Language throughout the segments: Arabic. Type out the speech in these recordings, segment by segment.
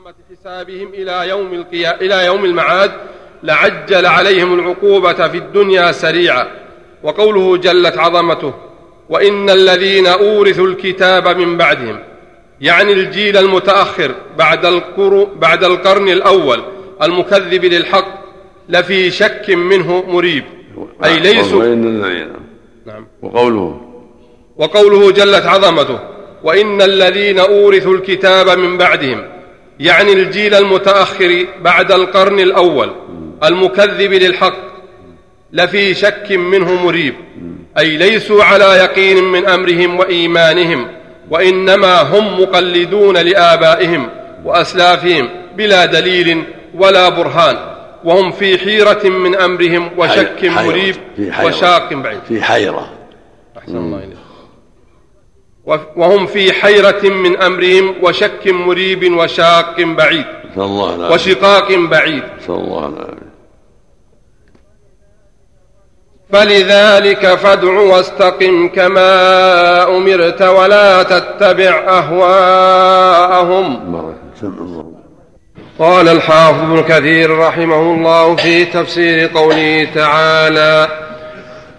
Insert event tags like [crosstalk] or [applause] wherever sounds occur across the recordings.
إقامة حسابهم إلى يوم القيا... إلى يوم المعاد لعجل عليهم العقوبة في الدنيا سريعا. وقوله جلت عظمته وإن الذين أورثوا الكتاب من بعدهم يعني الجيل المتأخر بعد القر... بعد القرن الأول المكذب للحق لفي شك منه مريب. أي ليسوا نعم. وقوله. وقوله جلت عظمته وإن الذين أورثوا الكتاب من بعدهم يعني الجيل المتأخر بعد القرن الأول المكذب للحق لفي شك منه مريب أي ليسوا على يقين من أمرهم وإيمانهم وإنما هم مقلدون لآبائهم وأسلافهم بلا دليل ولا برهان وهم في حيرة من أمرهم وشك مريب وشاق بعيد. في حيرة. أحسن الله إليك. وهم في حيرة من أمرهم وشك مريب وشاق بعيد. الله وشقاق بعيد. الله العافية فلذلك فادع واستقم كما أمرت ولا تتبع أهواءهم. قال الحافظ ابن كثير رحمه الله في تفسير قوله تعالى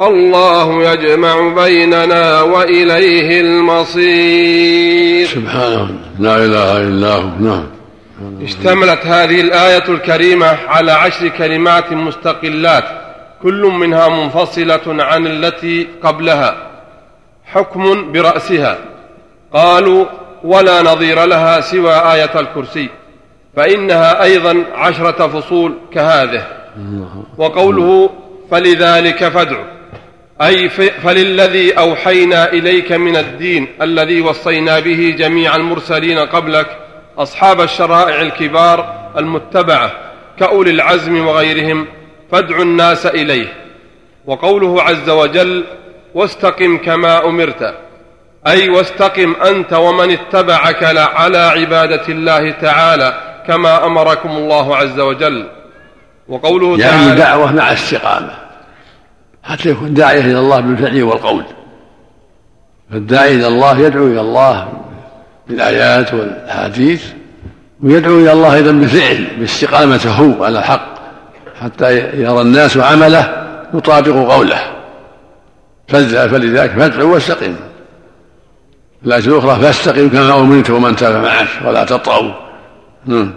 الله يجمع بيننا وإليه المصير. سبحانه لا إله إلا هو. نعم. اشتملت هذه الآية الكريمة على عشر كلمات مستقلات كل منها منفصلة عن التي قبلها. حكم برأسها. قالوا ولا نظير لها سوى آية الكرسي فإنها أيضا عشرة فصول كهذه. وقوله فلذلك فادع. أي فللذي أوحينا إليك من الدين الذي وصينا به جميع المرسلين قبلك أصحاب الشرائع الكبار المتبعة كأولي العزم وغيرهم فادعوا الناس إليه. وقوله عز وجل واستقم كما أمرت أي واستقم أنت ومن اتبعك على عبادة الله تعالى كما أمركم الله عز وجل. وقوله يعني تعالى يعني دعوة مع استقامة حتى يكون داعية إلى الله بالفعل والقول. فالداعي إلى الله يدعو إلى الله بالآيات والأحاديث ويدعو إلى الله أيضا بالفعل باستقامته على الحق حتى يرى الناس عمله يطابق قوله. فلذلك فادعوا واستقم. الآية الأخرى فاستقم كما أمرت ومن تاب معك ولا تطغوا. نعم.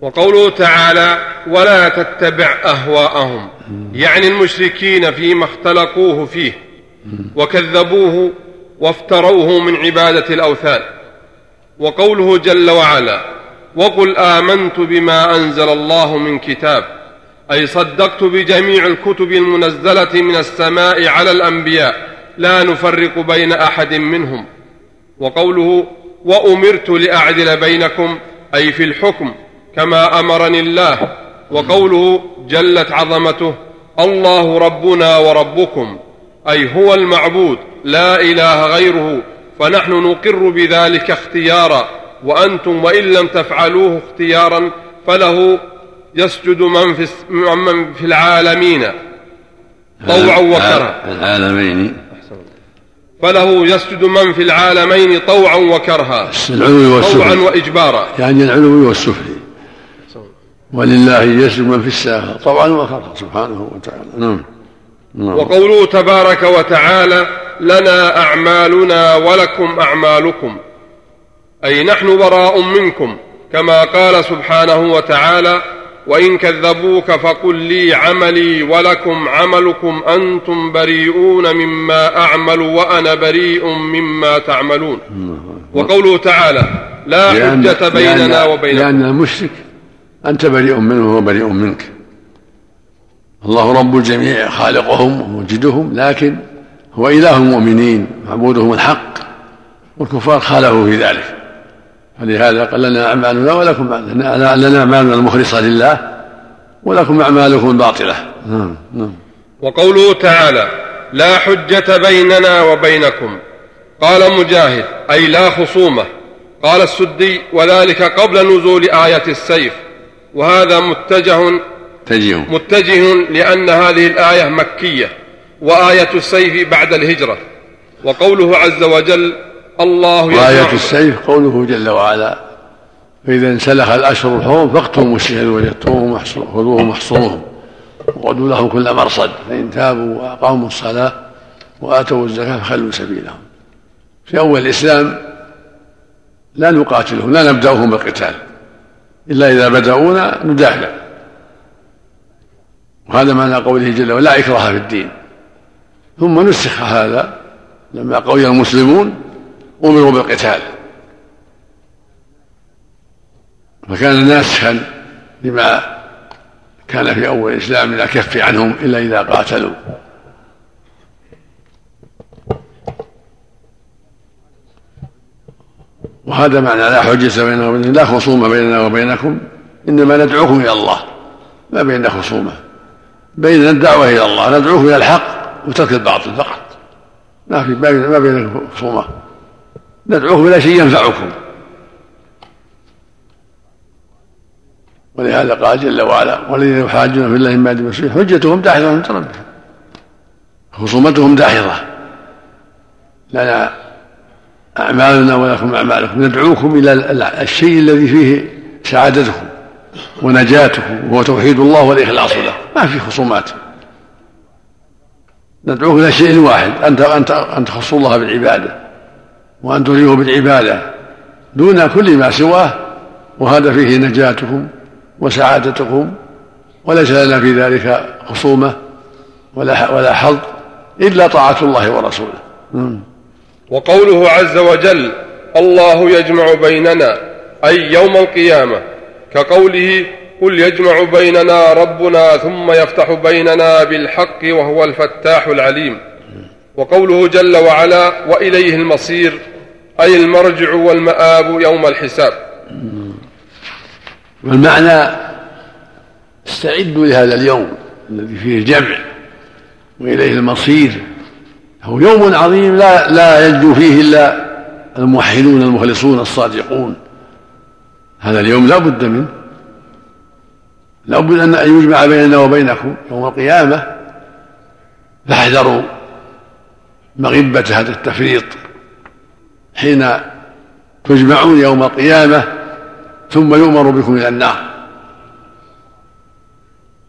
وقوله تعالى ولا تتبع أهواءهم. يعني المشركين فيما اختلقوه فيه وكذبوه وافتروه من عبادة الأوثان. وقوله جل وعلا وقل آمنت بما أنزل الله من كتاب أي صدقت بجميع الكتب المنزلة من السماء على الأنبياء لا نفرق بين أحد منهم. وقوله وأمرت لأعدل بينكم أي في الحكم كما أمرني الله وقوله جلت عظمته الله ربنا وربكم أي هو المعبود لا إله غيره فنحن نقر بذلك اختيارا وأنتم وإن لم تفعلوه اختيارا فله يسجد من في من في العالمين. طوعا وكرها. العالمين. فله يسجد من في العالمين طوعا وكرها. العلو والسفلي. طوعا وإجبارا. يعني العلو والسفلي. ولله يسجد من في السماء طوعا وكرها سبحانه وتعالى. نعم. نعم. وقوله تبارك وتعالى لنا أعمالنا ولكم أعمالكم. أي نحن براء منكم كما قال سبحانه وتعالى وإن كذبوك فقل لي عملي ولكم عملكم أنتم بريئون مما أعمل وأنا بريء مما تعملون. وقوله تعالى لا حجة بيننا وبينكم. لأن المشرك أنت بريء منه وهو بريء منك. الله رب الجميع خالقهم وموجدهم لكن هو إله المؤمنين معبودهم الحق والكفار خالفوا في ذلك. فلهذا قال لنا أعمالنا ولكم لنا أعمالنا المخلصة لله ولكم أعمالكم الباطلة نعم نعم. وقوله تعالى لا حجة بيننا وبينكم. قال مجاهد أي لا خصومة. قال السدي وذلك قبل نزول آية السيف. وهذا متجه متجه متجه لأن هذه الآية مكية وآية السيف بعد الهجرة. وقوله عز وجل الله وآية السيف قوله جل وعلا فإذا انسلخ الأشهر الحرم فاقتلوا الشهر وجدتموهم خذوهم واحصروهم. وقعدوا لهم كل مرصد. فإن تابوا وأقاموا الصلاة وآتوا الزكاة فخلوا سبيلهم. في أول الإسلام لا نقاتلهم لا نبدأهم بالقتال. إلا إذا بدأونا ندافع وهذا معنى قوله جل وعلا لا إكراه في الدين. ثم نسخ هذا لما قوي المسلمون أمروا بالقتال. فكان ناسخا لما كان في أول الإسلام من الكف عنهم إلا إذا قاتلوا. وهذا معنى لا حجة بيننا وبينكم لا خصومة بيننا وبينكم. إنما ندعوكم إلى الله ما بيننا خصومة. بيننا الدعوة إلى الله ندعوكم إلى الحق وترك الباطل فقط. ما في ما بينكم خصومة. ندعوكم إلى شيء ينفعكم. ولهذا قال جل وعلا والذين يحاجون في الله من بعد حجتهم داحضة عند ربهم. خصومتهم داحضة. لنا أعمالنا ولكم أعمالكم. ندعوكم إلى الشيء الذي فيه سعادتكم ونجاتكم وهو توحيد الله والإخلاص له. ما في خصومات. ندعوك إلى شيء واحد أنت أنت أن تخصوا الله بالعبادة وأن تريوه بالعبادة دون كل ما سواه وهذا فيه نجاتكم وسعادتكم وليس لنا في ذلك خصومة ولا ولا حظ إلا طاعة الله ورسوله. وقوله عز وجل الله يجمع بيننا أي يوم القيامة كقوله قل يجمع بيننا ربنا ثم يفتح بيننا بالحق وهو الفتاح العليم. وقوله جل وعلا وإليه المصير أي المرجع والمآب يوم الحساب. والمعنى استعدوا لهذا اليوم الذي فيه الجمع وإليه المصير. هو يوم عظيم لا لا ينجو فيه إلا الموحدون المخلصون الصادقون. هذا اليوم لا بد منه. لا بد أن يجمع بيننا وبينكم يوم القيامة. فاحذروا مغبة هذا التفريط حين تجمعون يوم القيامة ثم يؤمر بكم إلى النار.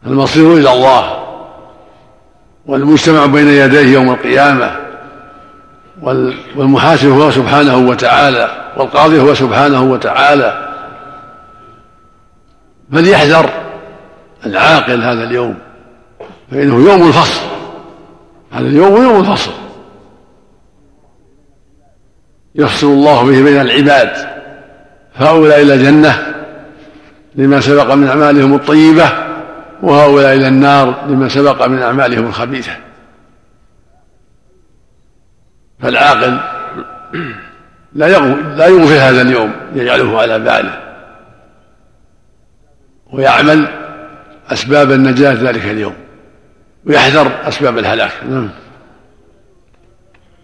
المصير إلى الله. والمجتمع بين يديه يوم القيامة والمحاسب هو سبحانه وتعالى والقاضي هو سبحانه وتعالى. فليحذر العاقل هذا اليوم؟ فإنه يوم الفصل. هذا اليوم يوم الفصل. يفصل الله به بين العباد. فهؤلاء إلى الجنة لما سبق من أعمالهم الطيبة وهؤلاء إلى النار لما سبق من أعمالهم الخبيثة. فالعاقل لا لا يغفل هذا اليوم يجعله على باله ويعمل أسباب النجاة ذلك اليوم ويحذر أسباب الهلاك. نعم.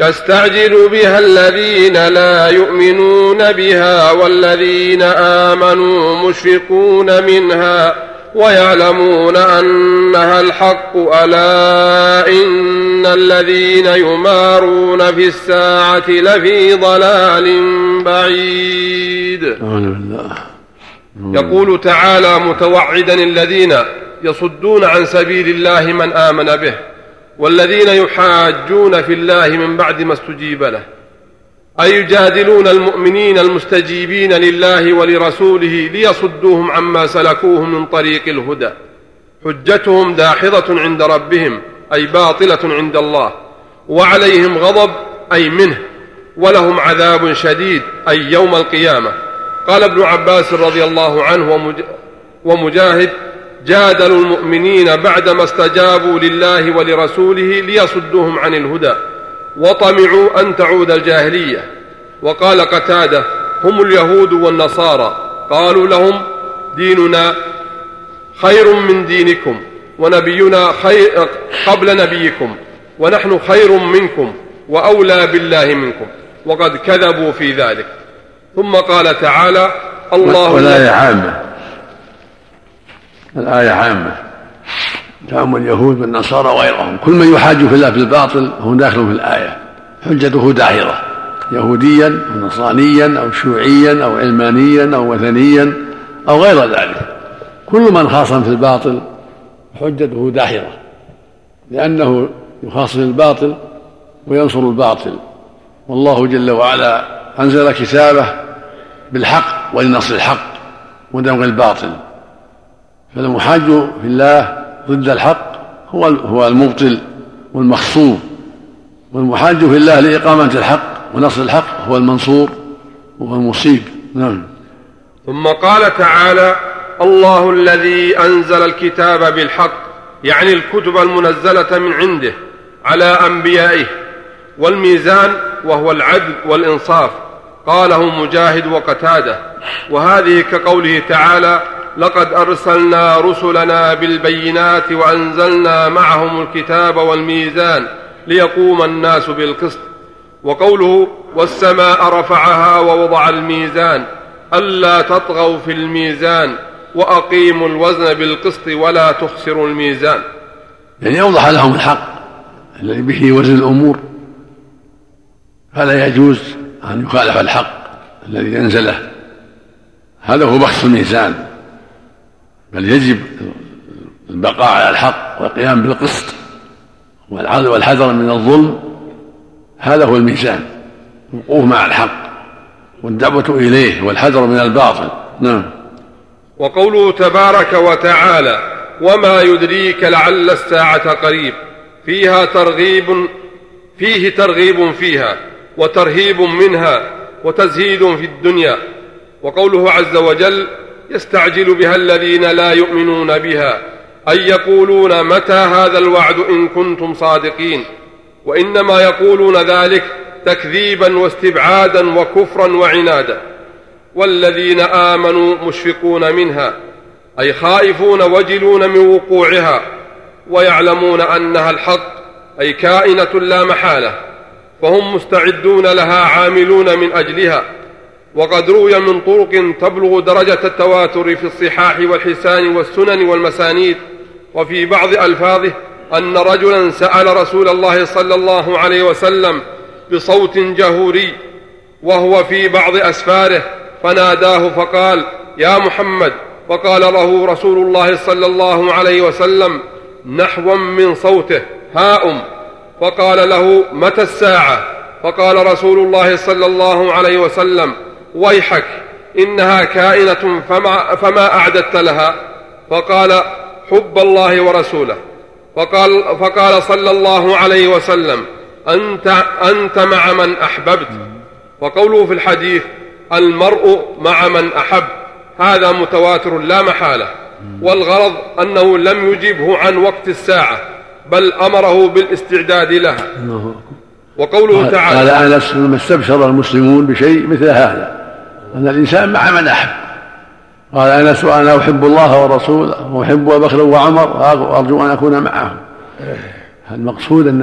يستعجل بها الذين لا يؤمنون بها والذين آمنوا مشفقون منها ويعلمون أنها الحق ألا إن الذين يمارون في الساعة لفي ضلال بعيد. يقول تعالى متوعدا الذين يصدون عن سبيل الله من آمن به. والذين يحاجون في الله من بعد ما استجيب له أي يجادلون المؤمنين المستجيبين لله ولرسوله ليصدوهم عما سلكوه من طريق الهدى حجتهم داحضة عند ربهم أي باطلة عند الله وعليهم غضب أي منه ولهم عذاب شديد أي يوم القيامة. قال ابن عباس رضي الله عنه ومجاهد جادلوا المؤمنين بعدما استجابوا لله ولرسوله ليصدوهم عن الهدى وطمعوا أن تعود الجاهلية. وقال قتادة هم اليهود والنصارى. قالوا لهم ديننا خير من دينكم ونبينا خير قبل نبيكم ونحن خير منكم وأولى بالله منكم وقد كذبوا في ذلك. ثم قال تعالى الله والآية عامة الآية عامة. تعم اليهود والنصارى وغيرهم. كل من يحاج في الله في الباطل هو داخل في الآية. حجته داحضة يهوديا أو نصرانيا أو شيوعيا أو علمانيا أو وثنيا أو غير ذلك. كل من خاصم في الباطل حجته داحضة لأنه يخاصم الباطل وينصر الباطل. والله جل وعلا أنزل كتابه بالحق ولنصر الحق ودمغ الباطل. فالمحاج في الله ضد الحق هو هو المبطل والمخصوم. والمحاج في الله لإقامة الحق ونصر الحق هو المنصور وهو المصيب. نعم. ثم قال تعالى الله الذي أنزل الكتاب بالحق يعني الكتب المنزلة من عنده على أنبيائه والميزان وهو العدل والإنصاف. قاله مجاهد وقتادة. وهذه كقوله تعالى لقد أرسلنا رسلنا بالبينات وأنزلنا معهم الكتاب والميزان ليقوم الناس بالقسط. وقوله والسماء رفعها ووضع الميزان ألا تطغوا في الميزان وأقيموا الوزن بالقسط ولا تخسروا الميزان. يعني اوضح لهم الحق الذي به وزن الأمور. فلا يجوز أن يخالف الحق الذي أنزله. هذا هو بخس الميزان. بل يجب البقاء على الحق والقيام بالقسط والحذر من الظلم. هذا هو الميزان. الوقوف مع الحق والدعوة إليه والحذر من الباطل. نعم. وقوله تبارك وتعالى وما يدريك لعل الساعة قريب فيها ترغيب فيه ترغيب فيها وترهيب منها وتزهيد في الدنيا. وقوله عز وجل يستعجل بها الذين لا يؤمنون بها أي يقولون متى هذا الوعد إن كنتم صادقين؟ وإنما يقولون ذلك تكذيبا واستبعادا وكفرا وعنادا. والذين آمنوا مشفقون منها أي خائفون وجلون من وقوعها ويعلمون أنها الحق أي كائنة لا محالة فهم مستعدون لها عاملون من أجلها. وقد روي من طرق تبلغ درجة التواتر في الصحاح والحسان والسنن والمسانيد وفي بعض ألفاظه أن رجلا سأل رسول الله صلى الله عليه وسلم بصوت جهوري وهو في بعض أسفاره فناداه فقال يا محمد! فقال له رسول الله صلى الله عليه وسلم نحوا من صوته هاؤم فقال له متى الساعة؟ فقال رسول الله صلى الله عليه وسلم ويحك إنها كائنة فما, فما أعددت لها. فقال حب الله ورسوله. فقال, فقال صلى الله عليه وسلم أنت, أنت مع من أحببت. وقوله في الحديث المرء مع من أحب. هذا متواتر لا محالة. والغرض أنه لم يجبه عن وقت الساعة بل أمره بالاستعداد لها. وقوله تعالى قال أنس لما استبشر المسلمون بشيء مثل هذا. أن الإنسان مع من أحب. قال أنس أنا أحب الله ورسوله وأحب أبا بكر وعمر وأرجو أن أكون معهم. المقصود أن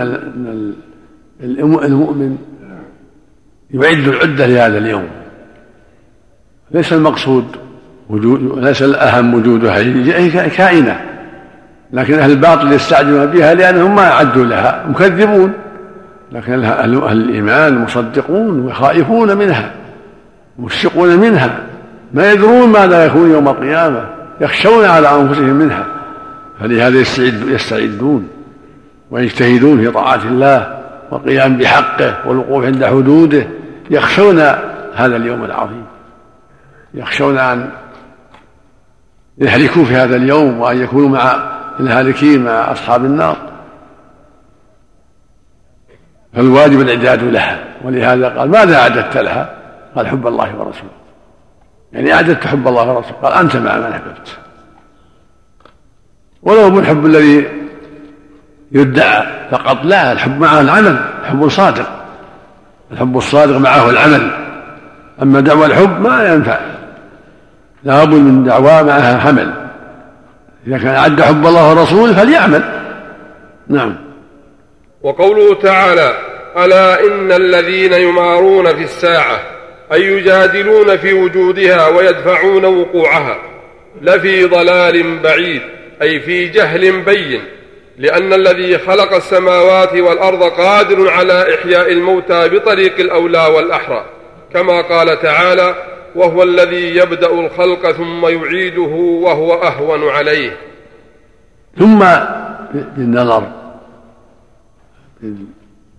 المؤمن يعد العدة لهذا اليوم. ليس المقصود وجود ليس الأهم وجودها هي كائنة. لكن أهل الباطل يستعجلون بها لأنهم ما أعدوا لها مكذبون. لكن أهل الإيمان مصدقون وخائفون منها. مشفقون منها ما يدرون ماذا يكون يوم القيامة يخشون على أنفسهم منها. فلهذا يستعد يستعدون ويجتهدون في طاعة الله والقيام بحقه والوقوف عند حدوده. يخشون هذا اليوم العظيم. يخشون أن يهلكوا في هذا اليوم وأن يكونوا مع الهالكين مع أصحاب النار. فالواجب الإعداد لها ولهذا قال ماذا أعددت لها؟ قال حب الله ورسوله. يعني أعددت حب الله ورسوله. قال أنت مع من أحببت. ولو الحب الذي يدعى فقط لا الحب معه العمل حب صادق. الحب الصادق معه العمل. أما دعوى الحب ما ينفع. لابد من دعوى معها حمل. إذا كان أعد حب الله ورسوله فليعمل. نعم. وقوله تعالى ألا إن الذين يمارون في الساعة أي يجادلون في وجودها ويدفعون وقوعها. لفي ضلال بعيد أي في جهل بين لأن الذي خلق السماوات والأرض قادر على إحياء الموتى بطريق الأولى والأحرى. كما قال تعالى وهو الذي يبدأ الخلق ثم يعيده وهو أهون عليه. ثم بالنظر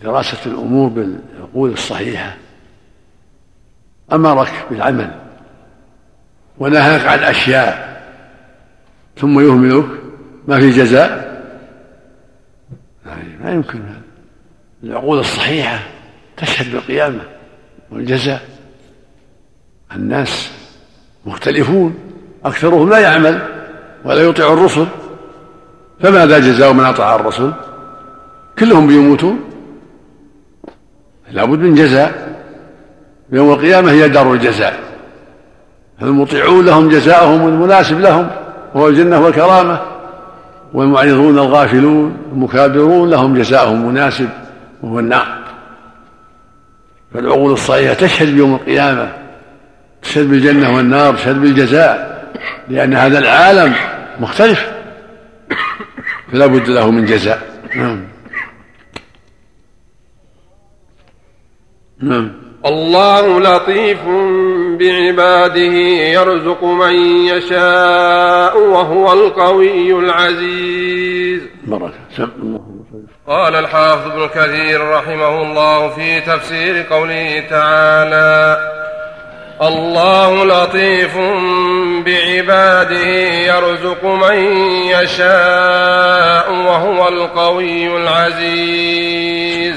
دراسة الأمور بالعقول الصحيحة. أمرك بالعمل ونهاك عن أشياء ثم يهملك ما في جزاء؟ ما يمكن هذا. العقول الصحيحة تشهد بالقيامة والجزاء. الناس مختلفون أكثرهم لا يعمل ولا يطيع الرسل. فماذا جزاء من أطاع الرسل؟ كلهم بيموتون. لابد من جزاء. يوم القيامة هي دار الجزاء. فالمطيعون لهم جزاؤهم المناسب لهم وهو الجنة والكرامة؟ والمعرضون الغافلون المكابرون لهم جزاؤهم مناسب وهو النار. فالعقول الصحيحة تشهد بيوم القيامة تشهد بالجنة والنار تشهد بالجزاء لأن هذا العالم مختلف. فلا بد له من جزاء. نعم. نعم. الله لطيف بعباده يرزق من يشاء وهو القوي العزيز. بركة قال الحافظ ابن كثير رحمه الله في تفسير قوله تعالى الله لطيف بعباده يرزق من يشاء وهو القوي العزيز.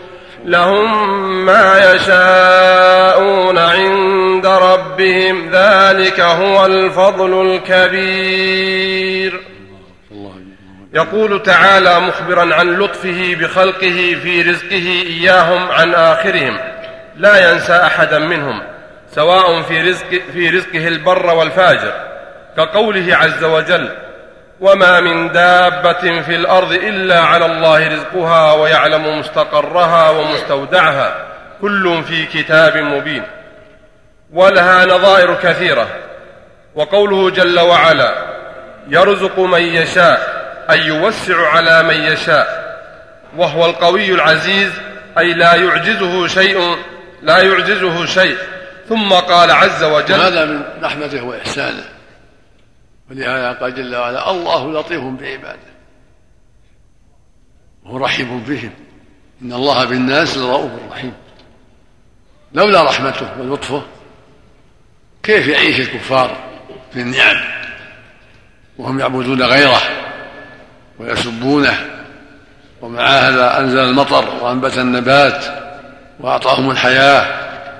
لهم ما يشاءون عند ربهم. ذلك هو الفضل الكبير. يقول تعالى مخبرا عن لطفه بخلقه في رزقه إياهم عن آخرهم. لا ينسى احدا منهم سواء في رزق في رزقه البر والفاجر كقوله عز وجل وما من دابة في الأرض إلا على الله رزقها ويعلم مستقرها ومستودعها. كل في كتاب مبين. ولها نظائر كثيرة. وقوله جل وعلا يرزق من يشاء أي يوسع على من يشاء. وهو القوي العزيز أي لا يعجزه شيء لا يعجزه شيء. ثم قال عز وجل هذا من رحمته وإحسانه. ولهذا قال جل وعلا الله لطيف بعباده. وهو رحيم بهم. إن الله بالناس لرؤوف رحيم. لولا رحمته ولطفه كيف يعيش الكفار في النعم؟ وهم يعبدون غيره ويسبونه. ومع هذا أنزل المطر وأنبت النبات وأعطاهم الحياة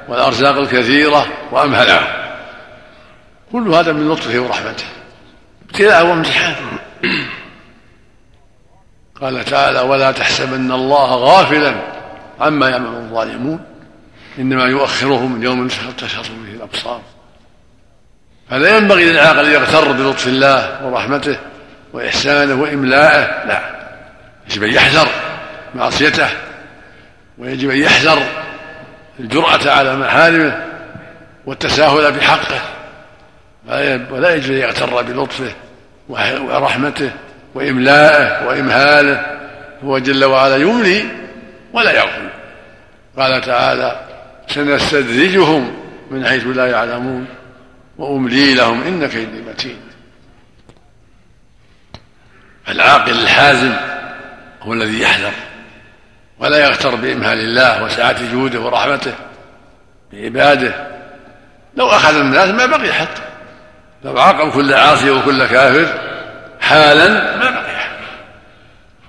والأرزاق الكثيرة وأمهلهم. كل هذا من لطفه ورحمته. ابتلاء وامتحان. قال تعالى ولا تحسبن الله غافلا عما يعمل الظالمون. إنما يؤخرهم يوم تشخص به الأبصار. فلا ينبغي للعاقل أن يغتر بلطف الله ورحمته وإحسانه واملاءه لا. يجب أن يحذر معصيته ويجب أن يحذر الجرأة على محارمه والتساهل بحقه. ولا يجب ان يغتر بلطفه ورحمته وإملاءه وإمهاله هو جل وعلا يملي ولا يغفل قال تعالى سنستدرجهم من حيث لا يعلمون وأملي لهم إن كيدي متين. العاقل الحازم هو الذي يحذر ولا يغتر بإمهال الله وسعة جوده ورحمته بعباده. لو أخذ الناس ما بقي حتى. لو عاقب كل عاصي وكل كافر حالا ما بقي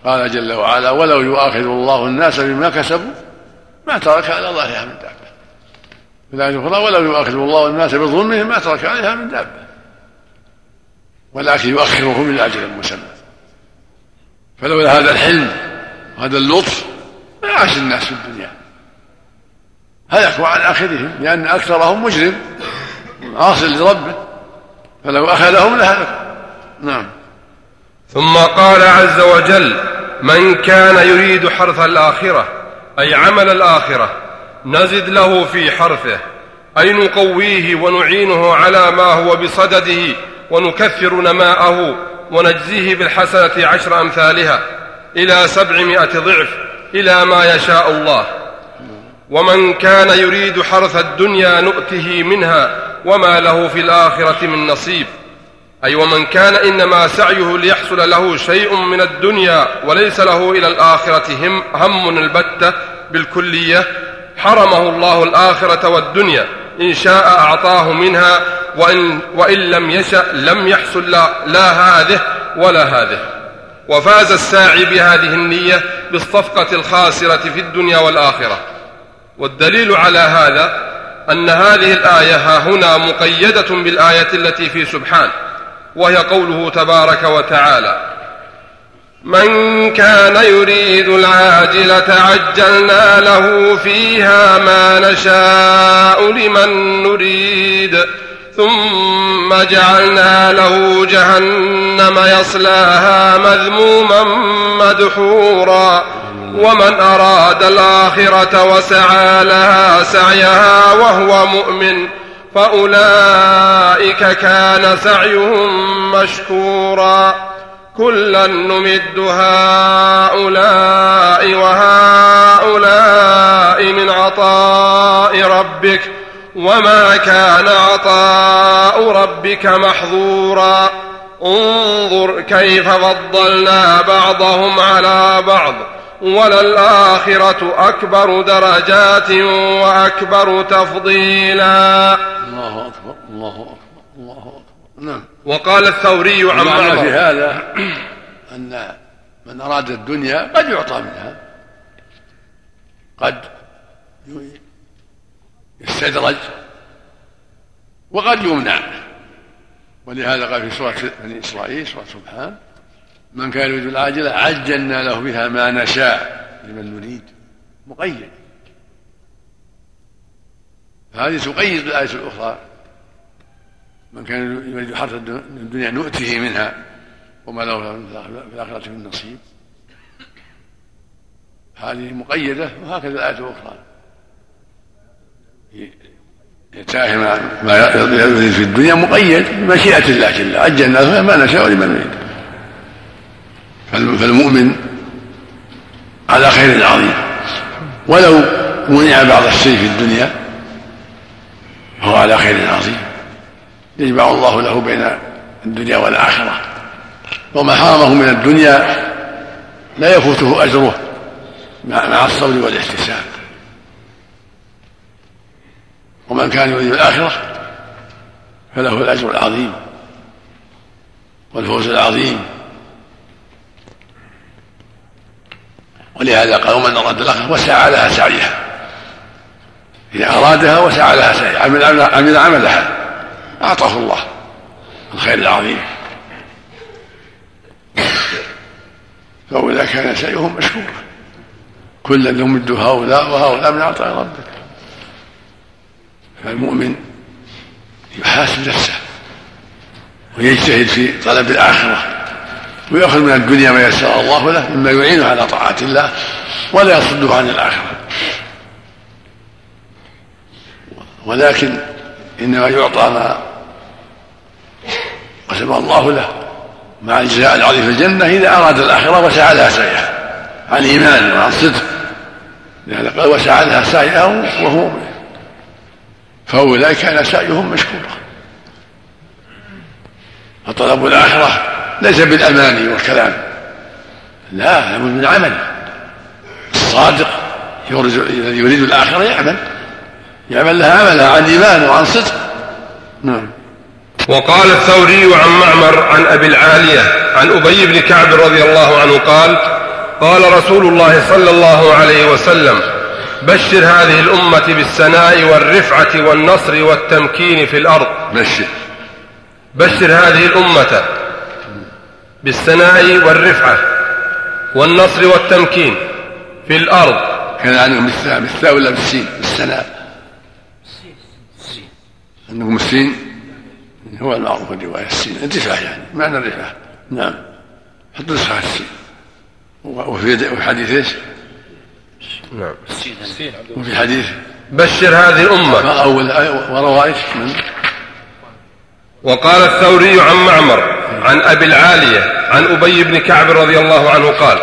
قال جل وعلا ولو يؤاخذ الله الناس بما كسبوا ما ترك على ظهرها من دابة. في الآية الأخرى ولو يؤاخذ الله الناس بظلمهم ما ترك عليها من دابة. ولكن يؤخرهم إلى أجل مسمى. فلولا هذا الحلم وهذا اللطف ما عاش الناس في الدنيا. هلكوا عن آخرهم لأن أكثرهم مجرم عاص لربه. فلو أخذهم لهلكوا نعم. ثم قال عز وجل من كان يريد حرث الآخرة أي عمل الآخرة نزد له في حرثه أي نقويه ونعينه على ما هو بصدده ونكثر نماءه ونجزيه بالحسنة عشر أمثالها إلى سبعمائة ضعف إلى ما يشاء الله. ومن كان يريد حرث الدنيا نؤته منها وما له في الآخرة من نصيب. أي ومن كان إنما سعيه ليحصل له شيء من الدنيا وليس له إلى الآخرة هم, هم البتة بالكلية حرمه الله الآخرة والدنيا. إن شاء أعطاه منها وإن, وإن لم يشأ لم يحصل لا, لا هذه ولا هذه. وفاز الساعي بهذه النية بالصفقة الخاسرة في الدنيا والآخرة. والدليل على هذا أن هذه الآية ها هنا مقيدة بالآية التي في سبحان وهي قوله تبارك وتعالى من كان يريد العاجلة عجلنا له فيها ما نشاء لمن نريد ثم جعلنا له جهنم يصلاها مذموما مدحورا. ومن أراد الآخرة وسعى لها سعيها وهو مؤمن فأولئك كان سعيهم مشكورا كلا نمد هؤلاء وهؤلاء من عطاء ربك وما كان عطاء ربك محظورا انظر كيف فضلنا بعضهم على بعض وللآخرة أكبر درجات وأكبر تفضيلا. الله أكبر الله أكبر الله أكبر. نعم. وقال الثوري عن بعض. في هذا أن من أراد الدنيا قد يعطى منها. قد يستدرج وقد يمنع. ولهذا قال في سورة بني إسرائيل سورة سبحان من كان يريد العاجلة عجلنا له بها ما نشاء. لمن نريد. مقيد. هذه تقيد الآية الأخرى. من كان يريد حرث الدنيا نؤته منها وما له في الآخرة من نصيب. هذه مقيدة وهكذا الآية الأخرى. يتاهي ما يريد في الدنيا مقيد بمشيئة الله جل عجلنا ما نشاء لمن نريد. فالمؤمن على خير عظيم. ولو منع بعض الشيء في الدنيا فهو على خير عظيم. يجمع الله له بين الدنيا والآخرة. وما حرمه من الدنيا لا يفوته أجره مع الصبر والاحتساب. ومن كان يريد الآخرة فله الأجر العظيم والفوز العظيم. ولهذا قال ومن أراد الآخرة وسعى لها سعيها. إذا أرادها وسعى لها سعيها. عمل عمل عملها. أعطاه الله. الخير العظيم. فأولئك كان سعيهم مشكورا. كلا نمد هؤلاء وهؤلاء من عطاء ربك. فالمؤمن يحاسب نفسه ويجتهد في طلب الآخرة. ويأخذ من الدنيا ما يسر الله له مما يعينه على طاعة الله ولا يصده عن الآخرة. ولكن إنما يعطى ما قسم الله له مع الجزاء العظيم في الجنة إذا أراد الآخرة وسعى لها سعيها عن إيمان وعن صدق. لهذا قال وسعى لها سعيها وهو فأولئك كان سعيهم مشكورا. فطلب الآخرة ليس بالأماني والكلام. لا لابد من عمل الصادق الذي يريد الآخرة يعمل. يعمل لها عملها عن إيمان وعن صدق. نعم. وقال الثوري عن معمر عن أبي العالية عن أبي بن كعب رضي الله عنه قال قال رسول الله صلى الله عليه وسلم بشر هذه الأمة بالسناء والرفعة والنصر والتمكين في الأرض. بشر. بشر هذه الأمة بالسناء والرفعة والنصر والتمكين في الأرض. كان عندهم بالثاء بالثاء ولا بالسين؟ بالسناء عندكم السين هو المعروف الرواية السين. الرفعة يعني معنى الرفعة. نعم. حط نسخة السين. وفي حديث إيش؟ نعم. وفي حديث؟ بشر هذه الأمة. أول وروى إيش؟ وقال الثوري عن معمر عن أبي العالية عن أبي بن كعب رضي الله عنه قال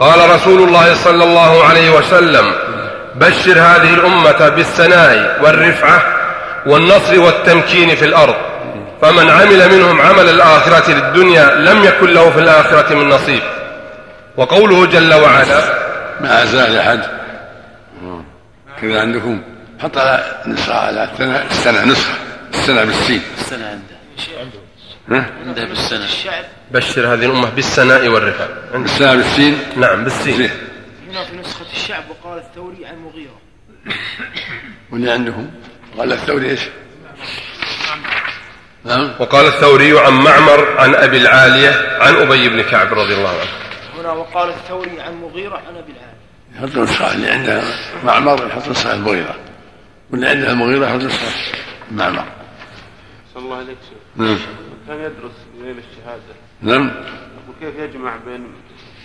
قال رسول الله صلى الله عليه وسلم بشر هذه الأمة بالسناء والرفعة والنصر والتمكين في الأرض فمن عمل منهم عمل الآخرة للدنيا لم يكن له في الآخرة من نصيب. وقوله جل وعلا ما زال أحد. كذا عندكم. حط على نسخة على السنة نسخة السنة بالسين. السنة عنده. عنده بالسنة. بشر هذه الأمة بالسناء والرفاء. بالسناء بالسين نعم بالسين. هنا في نسخة الشعب وقال الثوري عن مغيرة. [coughs] واللي عندهم. قال الثوري إيش؟ نعم وقال الثوري عن معمر عن أبي العالية عن أبي بن كعب رضي الله عنه. هنا وقال الثوري عن مغيرة عن أبي العالية. يحط نسخة اللي عنده معمر يحط نسخة المغيرة واللي عنده المغيرة يحط نسخة معمر. صلى الله عليك شيخ كان يدرس ليل الشهادة. نعم. وكيف يجمع بين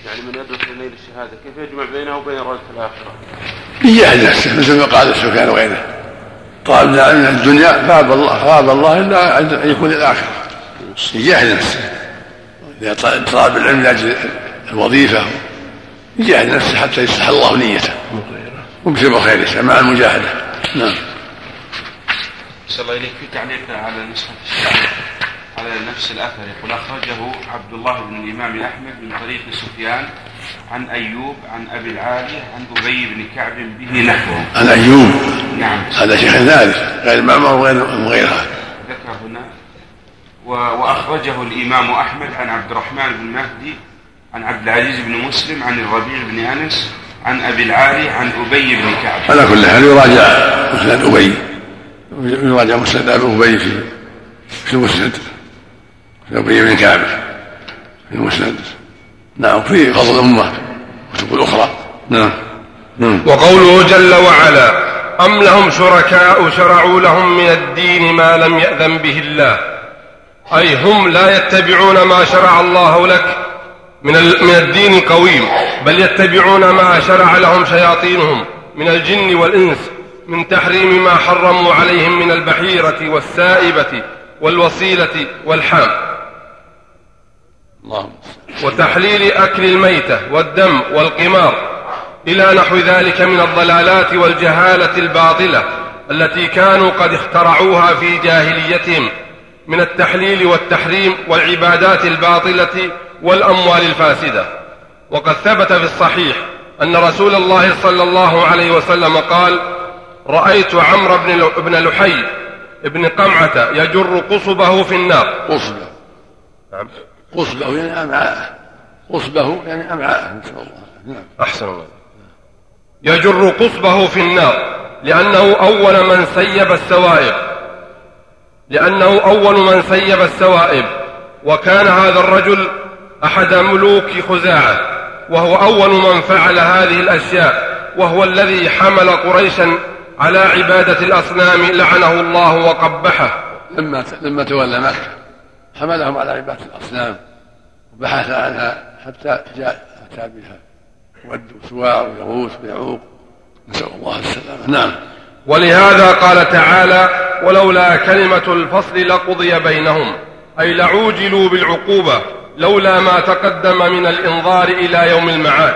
يعني من يدرس ليل الشهادة كيف يجمع بينه وبين إرادة الآخرة؟ يجاهد نفسه مثل ما قال سفيان وغيره طالب من الدنيا فاب الله فاب الله إلا أن يكون الاخره يجاهد نفسه إذا طلب العلم لأجل الوظيفة يجاهد نفسه حتى يصلح الله نيته. وبسبب خير مع المجاهدة. نعم. صلى الله إليك. في تعليق على نسخة الشعر على نفس الأثر. يقول أخرجه عبد الله بن الإمام أحمد من طريق سفيان عن أيوب عن أبي العالية عن أبي بن كعب به نحوه. عن أيوب؟ نعم. هذا شيخ ثالث غير معمر وغيرها ذكر هنا. وأخرجه الإمام أحمد عن عبد الرحمن بن مهدي عن عبد العزيز بن مسلم عن الربيع بن أنس عن أبي العالي عن أبي بن كعب. على كل حال يراجع مسند أبي. يراجع مسند أبي في في المسند. في أبي بن كعب في المسند نعم في فضل الأمة. كتب الأخرى نعم نعم. وقوله جل وعلا أم لهم شركاء شرعوا لهم من الدين ما لم يأذن به الله. أي هم لا يتبعون ما شرع الله لك من من الدين القويم بل يتبعون ما شرع لهم شياطينهم من الجن والإنس من تحريم ما حرموا عليهم من البحيرة والسائبة والوصيلة والحام. اللهم وتحليل أكل الميتة والدم والقمار إلى نحو ذلك من الضلالات والجهالة الباطلة التي كانوا قد اخترعوها في جاهليتهم من التحليل والتحريم والعبادات الباطلة والأموال الفاسدة. وقد ثبت في الصحيح أن رسول الله صلى الله عليه وسلم قال رأيت عمرو بن بن لحي بن قمعة يجر قصبه في النار. قصبه. نعم. قصبه يعني أمعاءه قصبه يعني أمعاءه نسأل الله. نعم. أحسن الله. يجر قصبه في النار لأنه أول من سيب السوائق لأنه أول من سيب السوائب. وكان هذا الرجل أحد ملوك خزاعة وهو أول من فعل هذه الأشياء وهو الذي حمل قريشا على عبادة الأصنام لعنه الله وقبحه. لما لما تولى مكة. حملهم على عبادة الأصنام وبحث عنها حتى جاء أتى بها ود وسواع ويغوث ويعوق. نسأل الله السلامة. نعم. ولهذا قال تعالى ولولا كلمة الفصل لقضي بينهم. أي لعوجلوا بالعقوبة لولا ما تقدم من الإنظار إلى يوم المعاد.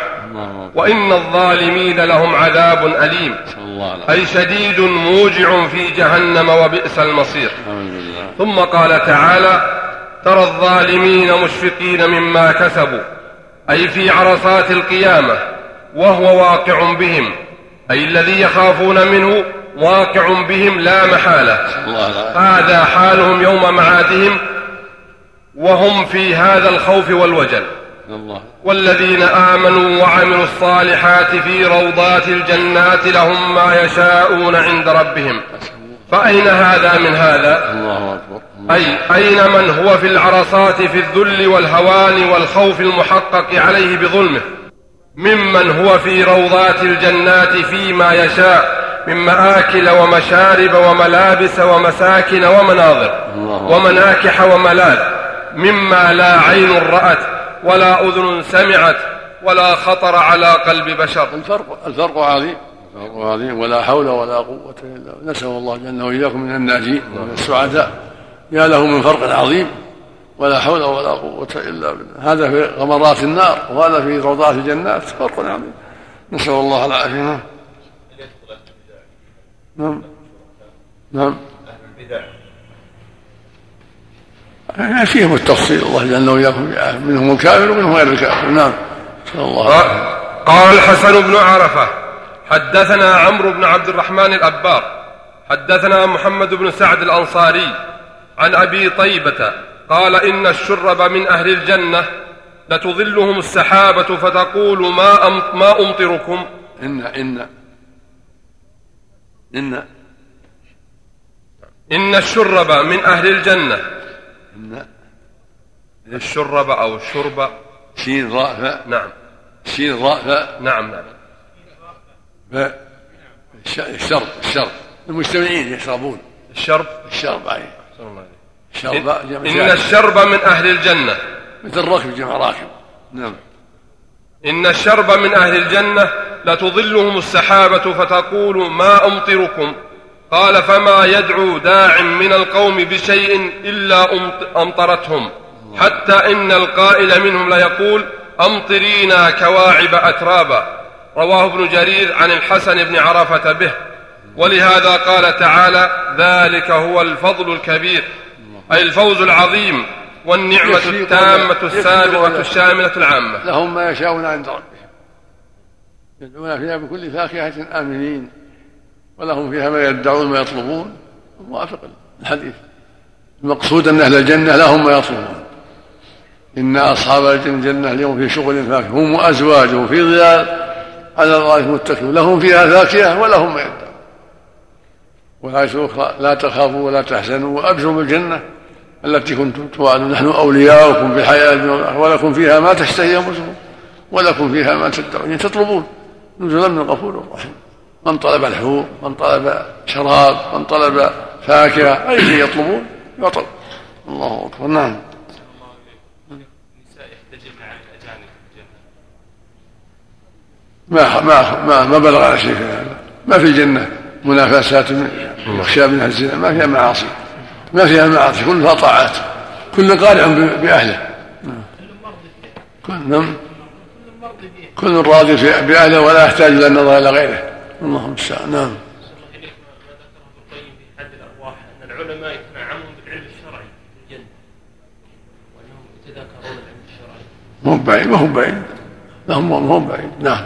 وإن الظالمين لهم عذاب أليم. أي شديد موجع في جهنم وبئس المصير. ثم قال تعالى ترى الظالمين مشفقين مما كسبوا أي في عرصات القيامة وهو واقع بهم أي الذي يخافون منه واقع بهم لا محالة. هذا حالهم يوم معادهم وهم في هذا الخوف والوجل. والذين آمنوا وعملوا الصالحات في روضات الجنات لهم ما يشاءون عند ربهم. فأين هذا من هذا؟ الله أكبر. أي أين من هو في العرصات في الذل والهوان والخوف المحقق عليه بظلمه؟ ممن هو في روضات الجنات فيما يشاء من مآكل ومشارب وملابس ومساكن ومناظر ومناكح وملاذ مما لا عين رأت ولا أذن سمعت ولا خطر على قلب بشر. الفرق الفرق عظيم الفرق عظيم ولا حول ولا قوة إلا نسأل الله جل وإياكم من الناجين ومن السعداء. يا له من فرق عظيم. ولا حول ولا قوة إلا بالله. هذا في غمرات النار وهذا في روضات الجنات. فرق عظيم. نسأل الله العافية. نعم. نعم. نعم. يعني فيهم التفصيل. الله جل وإياكم منهم الكافر ومنهم غير الكافر. نعم. نسأل الله قال الحسن بن عرفة. حدثنا عمرو بن عبد الرحمن الأبار حدثنا محمد بن سعد الأنصاري عن أبي طيبة قال إن الشرب من أهل الجنة لتظلهم السحابة فتقول ما ما أمطركم؟ إن إن إن إن الشرب من أهل الجنة. إن الشرب أو الشرب. شين راء فاء نعم. شين راء فاء نعم نعم. الشرب الشرب المجتمعين يشربون. الشرب؟ الشرب أي. الشرب إن الشرب من أهل الجنة. مثل الركب جمع راكب. نعم. إن الشرب من أهل الجنة لتظلهم السحابة فتقول ما أمطركم؟ قال فما يدعو داع من القوم بشيء إلا أمطرتهم. حتى إن القائل منهم ليقول أمطرينا كواعب أترابا. رواه ابن جرير عن الحسن بن عرفة به. ولهذا قال تعالى ذلك هو الفضل الكبير أي الفوز العظيم والنعمة التامة السابقة الشاملة العامة. لهم ما يشاءون عند ربهم. يدعون فيها بكل فاكهة آمنين ولهم فيها ما يدعون ما يطلبون. موافق الحديث. المقصود أن أهل الجنة لهم ما يطلبون. إن أصحاب الجنة اليوم في شغل فاكهة هم وأزواجهم في ظلال. على الغاية متكئون لهم فيها فاكهة ولهم ما يدعون والآية أخرى لا تخافوا ولا تحزنوا وأبشروا بالجنة التي كنتم توعدون نحن أولياؤكم في الحياة الدنيا ولكم فيها ما تشتهي أنفسكم ولكم فيها ما تدعون. يعني تطلبون نزلا من غفور رحيم من طلب الحور من طلب شراب من طلب فاكهة أي شيء يطلبون يطلب. الله أكبر. نعم. ما ما ما, ما بلغ شيء في هذا. ما في الجنة منافسات يخشى منها الزنا. ما فيها معاصي. ما فيها معاصي. كلها طاعات. كل قارع بأهله. كل نعم. كل راضي بأهله ولا يحتاج إلى النظر إلى غيره. اللهم المستعان نعم. العلماء يتنعمون بالعلم الشرعي الجنة يتذاكرون العلم الشرعي مو بعيد ما بعيد. لا هو بعيد. نعم.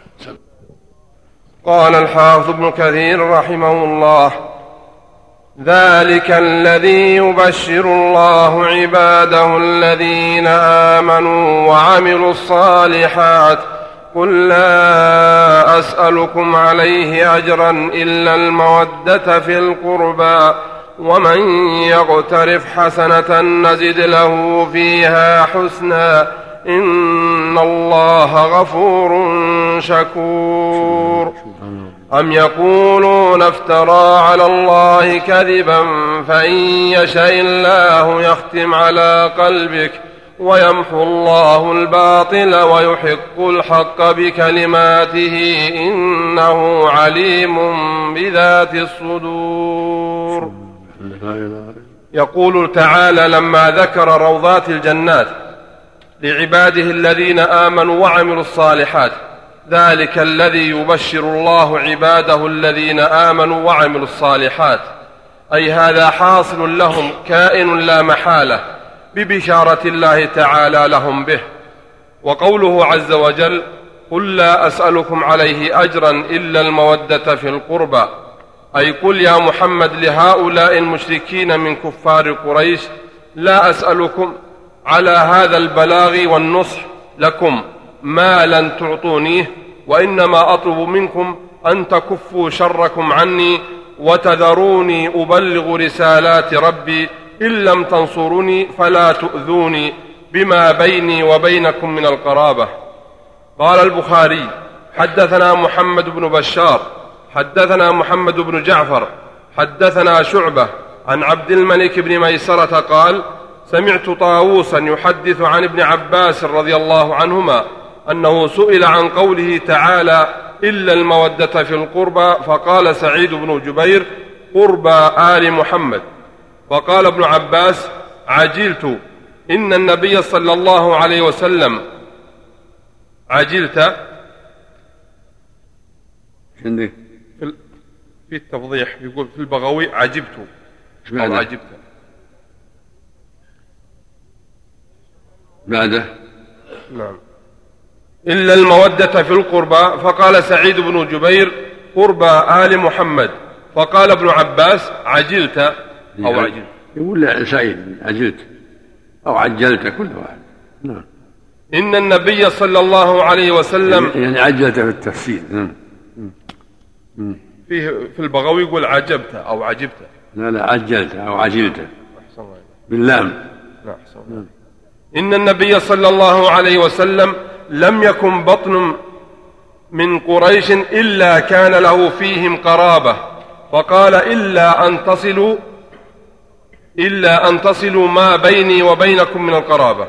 قال الحافظ ابن كثير رحمه الله ذلك الذي يبشر الله عباده الذين آمنوا وعملوا الصالحات. قل لا أسألكم عليه أجرا إلا المودة في القربى ومن يقترف حسنة نزد له فيها حسنا. إن الله غفور شكور. أم يقولون افترى على الله كذبا فإن يشاء الله يختم على قلبك ويمحو الله الباطل ويحق الحق بكلماته إنه عليم بذات الصدور. يقول تعالى لما ذكر روضات الجنات لعباده الذين آمنوا وعملوا الصالحات. ذلك الذي يبشر الله عباده الذين آمنوا وعملوا الصالحات. أي هذا حاصل لهم كائن لا محالة ببشارة الله تعالى لهم به. وقوله عز وجل قل لا أسألكم عليه أجرا إلا المودة في القربى أي قل يا محمد لهؤلاء المشركين من كفار قريش لا أسألكم على هذا البلاغ والنصح لكم مالا تعطونيه وإنما أطلب منكم أن تكفوا شركم عني وتذروني أبلغ رسالات ربي إن لم تنصروني فلا تؤذوني بما بيني وبينكم من القرابة. قال البخاري حدثنا محمد بن بشار حدثنا محمد بن جعفر حدثنا شعبة عن عبد الملك بن ميسرة قال سمعت طاووسا يحدث عن ابن عباس رضي الله عنهما أنه سئل عن قوله تعالى إلا المودة في القربى فقال سعيد بن جبير قربى آل محمد وقال ابن عباس عجلت إن النبي صلى الله عليه وسلم عجلت عندك؟ في ال- التفضيح يقول في البغوي عجبت إيش؟ عجبت بعده؟ نعم. إلا المودة في القربى فقال سعيد بن جبير قربى آل محمد. فقال ابن عباس عجلت. أو عجلت. يقول لا سعيد عجلت. أو عجلت كل واحد. نعم. إن النبي صلى الله عليه وسلم يعني عجلت في التفسير نعم. فيه في البغوي يقول عجبت أو عجبت. لا لا عجلت أو عجلت. أحسن الله إليك. باللام. نعم أحسن الله إليك. إن النبي صلى الله عليه وسلم لم يكن بطن من قريش إلا كان له فيهم قرابة. فقال إلا أن تصلوا إلا أن تصلوا ما بيني وبينكم من القرابة.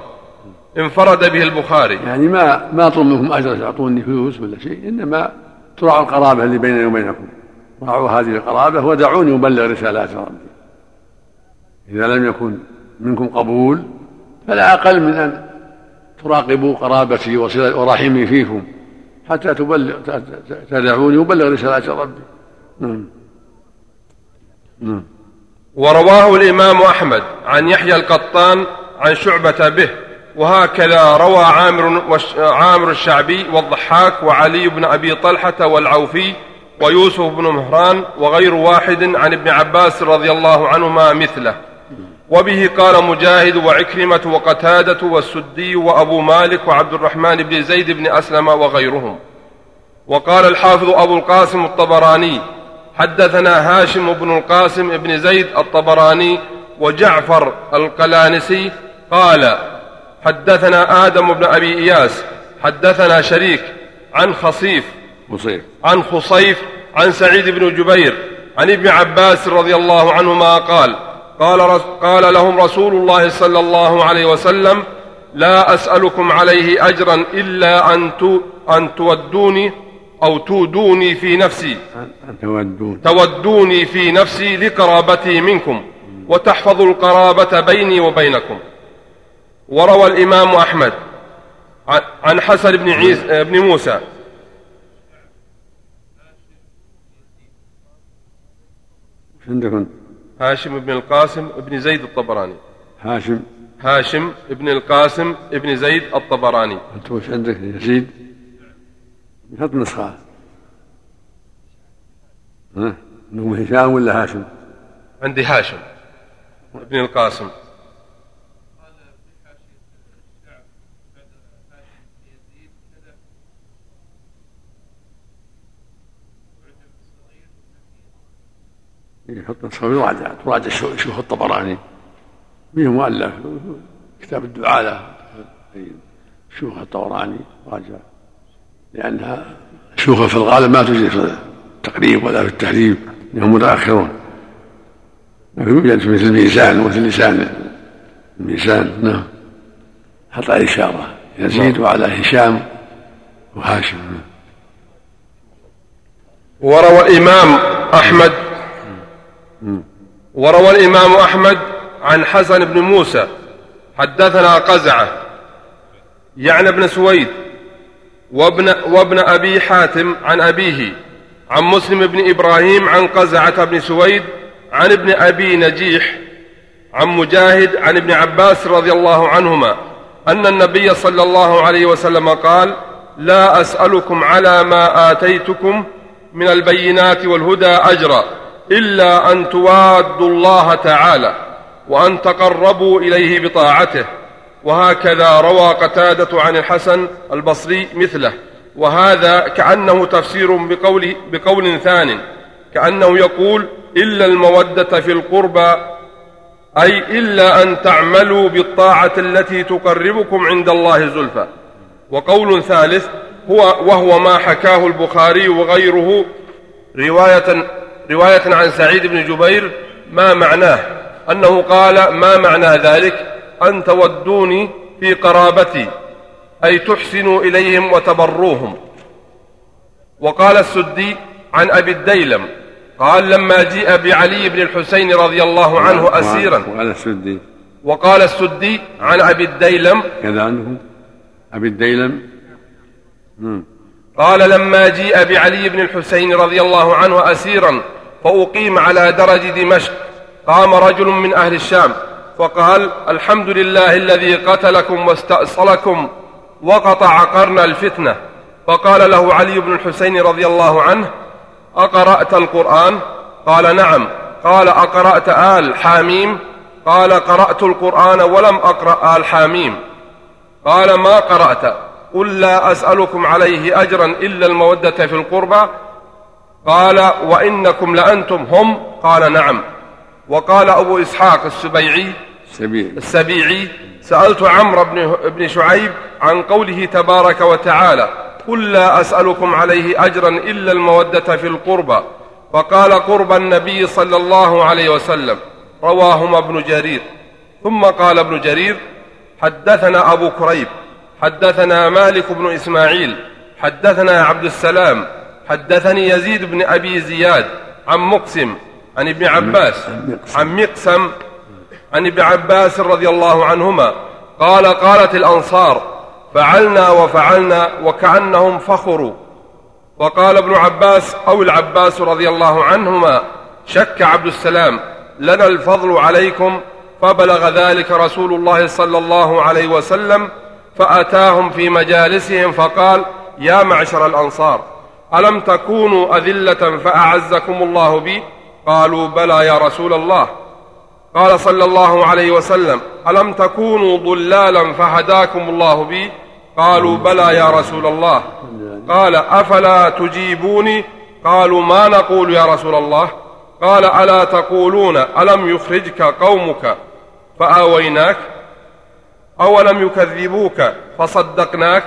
انفرد به البخاري. يعني ما ما اطلب منكم أجر تعطوني فلوس ولا شيء إنما تراعوا القرابة اللي بيني وبينكم. راعوا هذه القرابة ودعوني أبلغ رسالات ربي. إذا لم يكن منكم قبول فلا أقل من أن تراقبوا قرابتي ورحمي فيكم حتى تبلغ تدعوني أبلغ رسالات ربي. نعم. نعم. ورواه الإمام أحمد عن يحيى القطان عن شعبة به وهكذا روى عامر, عامر الشعبي والضحاك وعلي بن أبي طلحة والعوفي ويوسف بن مهران وغير واحد عن ابن عباس رضي الله عنهما مثله. وبه قال مجاهد وعكرمة وقتادة والسدي وأبو مالك وعبد الرحمن بن زيد بن أسلم وغيرهم. وقال الحافظ أبو القاسم الطبراني حدثنا هاشم بن القاسم بن زيد الطبراني وجعفر القلانسي قال حدثنا آدم بن أبي إياس حدثنا شريك عن خصيف مصير عن خصيف عن سعيد بن جبير عن ابن عباس رضي الله عنهما قال قال, رس قال لهم رسول الله صلى الله عليه وسلم لا أسألكم عليه أجرا إلا أن, تو أن تودوني أو تودوني في نفسي. تودون تودوني. في نفسي لقرابتي منكم وتحفظوا القرابة بيني وبينكم. وروى الإمام أحمد عن- حسن بن, عيسى بن موسى. إيش عندك انت؟ هاشم بن القاسم بن زيد الطبراني. هاشم. هاشم ابن القاسم ابن زيد الطبراني. أنت وش عندك يزيد؟ حط نسخة. ها؟ هشام ولا هاشم؟ عندي هاشم ابن القاسم. يحط نسخة ويراجع تراجع شيوخ الطبراني فيه مؤلف كتاب الدعاء له. شيوخ الطبراني راجع. لأنها شيوخ في الغالب ما تجد في التقريب ولا في التهذيب انهم متأخرون. لكن يوجد في مثل الميزان ومثل لسان الميزان نعم. حط عليه إشارة يزيد وعلى هشام وهاشم. وروى الإمام أحمد وروى الإمام أحمد عن حسن بن موسى حدثنا قزعة يعني ابن سويد وابن, وابن أبي حاتم عن أبيه عن مسلم بن إبراهيم عن قزعة بن سويد عن ابن أبي نجيح عن مجاهد عن ابن عباس رضي الله عنهما أن النبي صلى الله عليه وسلم قال لا أسألكم على ما آتيتكم من البينات والهدى أجرا. إلا أن توادوا الله تعالى وأن تقربوا إليه بطاعته. وهكذا روى قتادة عن الحسن البصري مثله. وهذا كأنه تفسير بقول, بقول ثان. كأنه يقول إلا المودة في القربى أي إلا أن تعملوا بالطاعة التي تقربكم عند الله زلفى. وقول ثالث هو وهو ما حكاه البخاري وغيره رواية رواية عن سعيد بن جبير ما معناه؟ أنه قال ما معنى ذلك؟ أن تودوني في قرابتي أي تحسنوا إليهم وتبروهم. وقال السدي عن أبي الديلم قال لما جيء بعلي بن الحسين رضي الله عنه أسيرا. وقال السدي. وقال السدي عن أبي الديلم كذا عنه؟ أبي الديلم؟ قال لما جيء بعلي بن الحسين رضي الله عنه أسيرا فأقيم على درج دمشق قام رجل من أهل الشام فقال الحمد لله الذي قتلكم واستأصلكم وقطع قرن الفتنة. فقال له علي بن الحسين رضي الله عنه أقرأت القرآن؟ قال نعم. قال أقرأت آل حاميم؟ قال قرأت القرآن ولم أقرأ آل حاميم. قال ما قرأت؟ قل لا أسألكم عليه أجرا إلا المودة في القربى. قال وإنكم لأنتم هم. قال نعم. وقال أبو إسحاق السبيعي السبيعي السبيعي سألت عمرو بن, بن شعيب عن قوله تبارك وتعالى قل لا أسألكم عليه أجرا إلا المودة في القربى. فقال قرب النبي صلى الله عليه وسلم رواهما ابن جرير. ثم قال ابن جرير حدثنا أبو كريب حدثنا مالك بن إسماعيل حدثنا عبد السلام حدثني يزيد بن أبي زياد عن مقسم عن ابن عباس عن مقسم. عن ابن عباس رضي الله عنهما قال قالت الأنصار فعلنا وفعلنا وكأنهم فخروا. وقال ابن عباس أو العباس رضي الله عنهما شك عبد السلام لنا الفضل عليكم فبلغ ذلك رسول الله صلى الله عليه وسلم فأتاهم في مجالسهم فقال يا معشر الأنصار ألم تكونوا أذلة فأعزكم الله بي? قالوا بلى يا رسول الله. قال صلى الله عليه وسلم ألم تكونوا ضلالا فهداكم الله بي? قالوا بلى يا رسول الله. قال أفلا تجيبوني? قالوا ما نقول يا رسول الله. قال ألا تقولون ألم يخرجك قومك فآويناك؟ أولم يكذبوك فصدقناك؟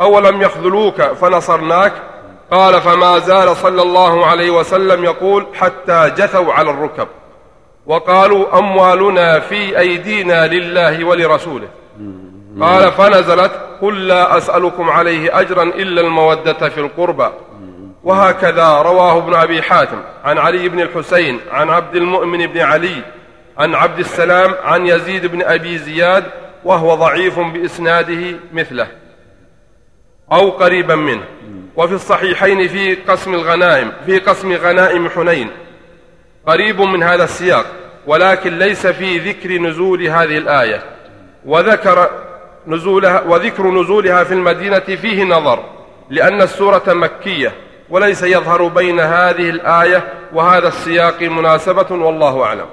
أولم يخذلوك فنصرناك؟ قال فما زال صلى الله عليه وسلم يقول حتى جثوا على الركب. وقالوا أموالنا في أيدينا لله ولرسوله. قال فنزلت قل لا أسألكم عليه أجرا إلا المودة في القربى. وهكذا رواه ابن أبي حاتم عن علي بن الحسين عن عبد المؤمن بن علي عن عبد السلام عن يزيد بن أبي زياد وهو ضعيف بإسناده مثله أو قريبا منه. وفي الصحيحين في قسم الغنائم في قسم غنائم حنين. قريب من هذا السياق ولكن ليس في ذكر نزول هذه الآية. وذكر نزولها وذكر نزولها في المدينة فيه نظر لأن السورة مكية وليس يظهر بين هذه الآية وهذا السياق مناسبة والله أعلم.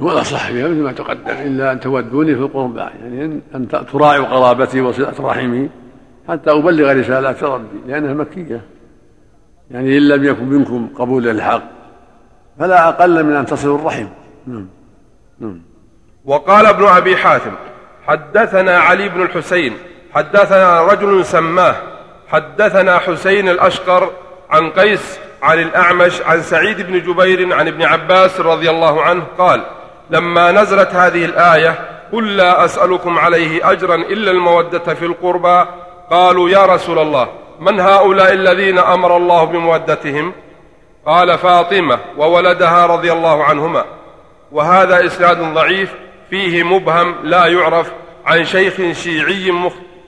والأصح فيها مثل ما تقدم إلا أن تودوني في القربى يعني أن تراعوا قرابتي وصلة رحمي حتى أبلغ رسالات ربي لأنها مكية. يعني إن لم يكن منكم قبول للحق فلا أقل من أن تصلوا الرحم. نعم. نعم. وقال ابن أبي حاتم حدثنا علي بن الحسين حدثنا رجل سماه حدثنا حسين الأشقر عن قيس عن الأعمش عن سعيد بن جبير عن ابن عباس رضي الله عنه قال لما نزلت هذه الآية قل لا أسألكم عليه أجرا إلا المودة في القربى. قالوا يا رسول الله من هؤلاء الذين أمر الله بمودتهم؟ قال فاطمة وولدها رضي الله عنهما. وهذا إسناد ضعيف فيه مبهم لا يعرف عن شيخ شيعي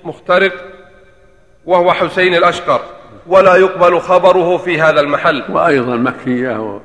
مخترق وهو حسين الأشقر. ولا يقبل خبره في هذا المحل. وأيضا مكية